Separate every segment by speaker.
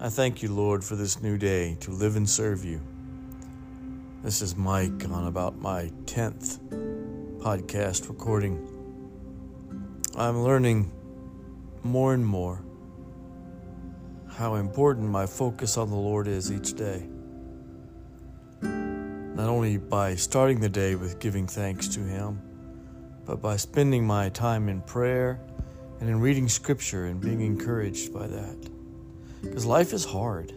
Speaker 1: I thank you, Lord, for this new day to live and serve you. This is Mike on about my 10th podcast recording. I'm learning more and more how important my focus on the Lord is each day. Not only by starting the day with giving thanks to Him, but by spending my time in prayer and in reading Scripture and being encouraged by that. Because life is hard.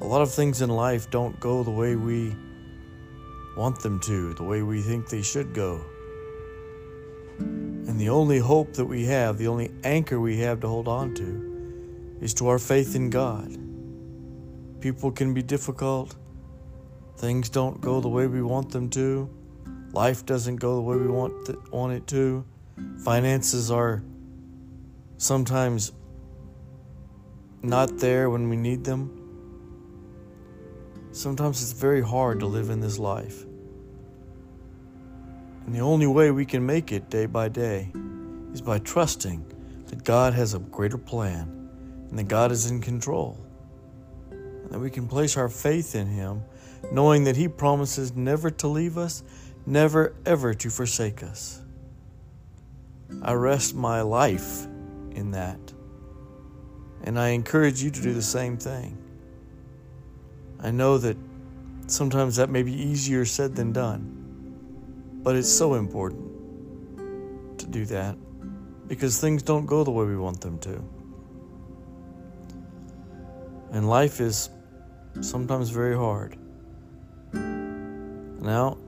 Speaker 1: A lot of things in life don't go the way we want them to, the way we think they should go. And the only hope that we have, the only anchor we have to hold on to, is to our faith in God. People can be difficult. Things don't go the way we want them to. Life doesn't go the way we want, th- want it to. Finances are sometimes not there when we need them. Sometimes it's very hard to live in this life. And the only way we can make it day by day is by trusting that God has a greater plan and that God is in control. And that we can place our faith in Him, knowing that He promises never to leave us, never ever to forsake us. I rest my life in that. And I encourage you to do the same thing. I know that sometimes that may be easier said than done, but it's so important to do that because things don't go the way we want them to. And life is sometimes very hard. Now,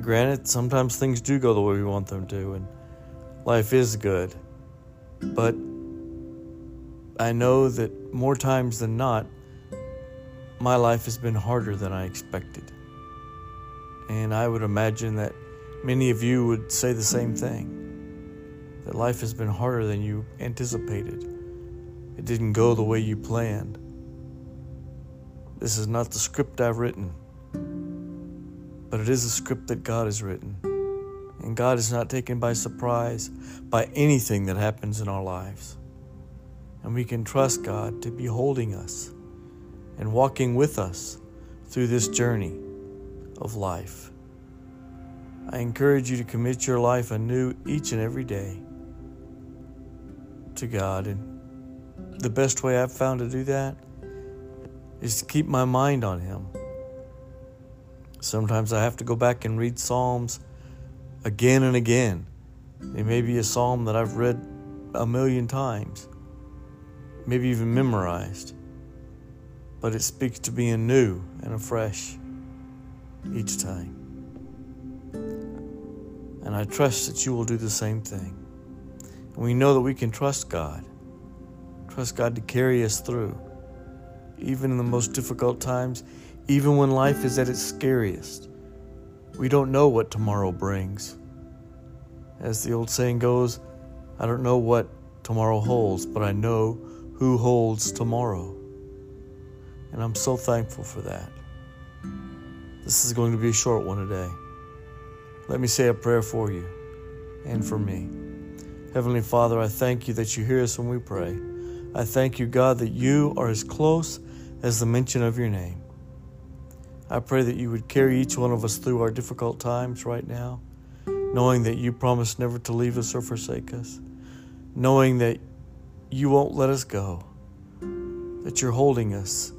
Speaker 1: granted, sometimes things do go the way we want them to, and life is good. But I know that more times than not, my life has been harder than I expected. And I would imagine that many of you would say the same thing that life has been harder than you anticipated. It didn't go the way you planned. This is not the script I've written, but it is a script that God has written. And God is not taken by surprise by anything that happens in our lives. And we can trust God to be holding us and walking with us through this journey of life. I encourage you to commit your life anew each and every day to God. And the best way I've found to do that is to keep my mind on Him. Sometimes I have to go back and read Psalms again and again. It may be a psalm that I've read a million times maybe even memorized, but it speaks to being new and afresh each time. And I trust that you will do the same thing. And we know that we can trust God, trust God to carry us through, even in the most difficult times, even when life is at its scariest. We don't know what tomorrow brings. As the old saying goes, I don't know what tomorrow holds, but I know who holds tomorrow. And I'm so thankful for that. This is going to be a short one today. Let me say a prayer for you and for me. Heavenly Father, I thank you that you hear us when we pray. I thank you, God, that you are as close as the mention of your name. I pray that you would carry each one of us through our difficult times right now, knowing that you promise never to leave us or forsake us, knowing that you won't let us go, that you're holding us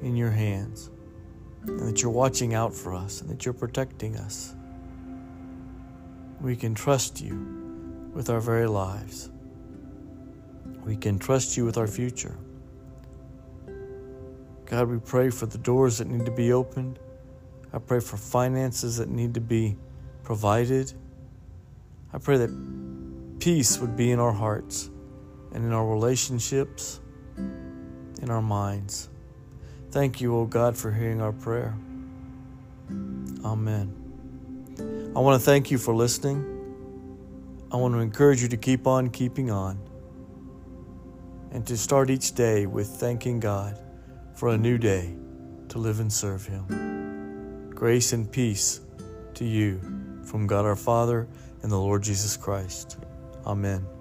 Speaker 1: in your hands, and that you're watching out for us, and that you're protecting us. We can trust you with our very lives. We can trust you with our future. God, we pray for the doors that need to be opened. I pray for finances that need to be provided. I pray that peace would be in our hearts and in our relationships, in our minds. Thank you, O oh God, for hearing our prayer. Amen. I want to thank you for listening. I want to encourage you to keep on keeping on and to start each day with thanking God for a new day to live and serve Him. Grace and peace to you from God our Father and the Lord Jesus Christ. Amen.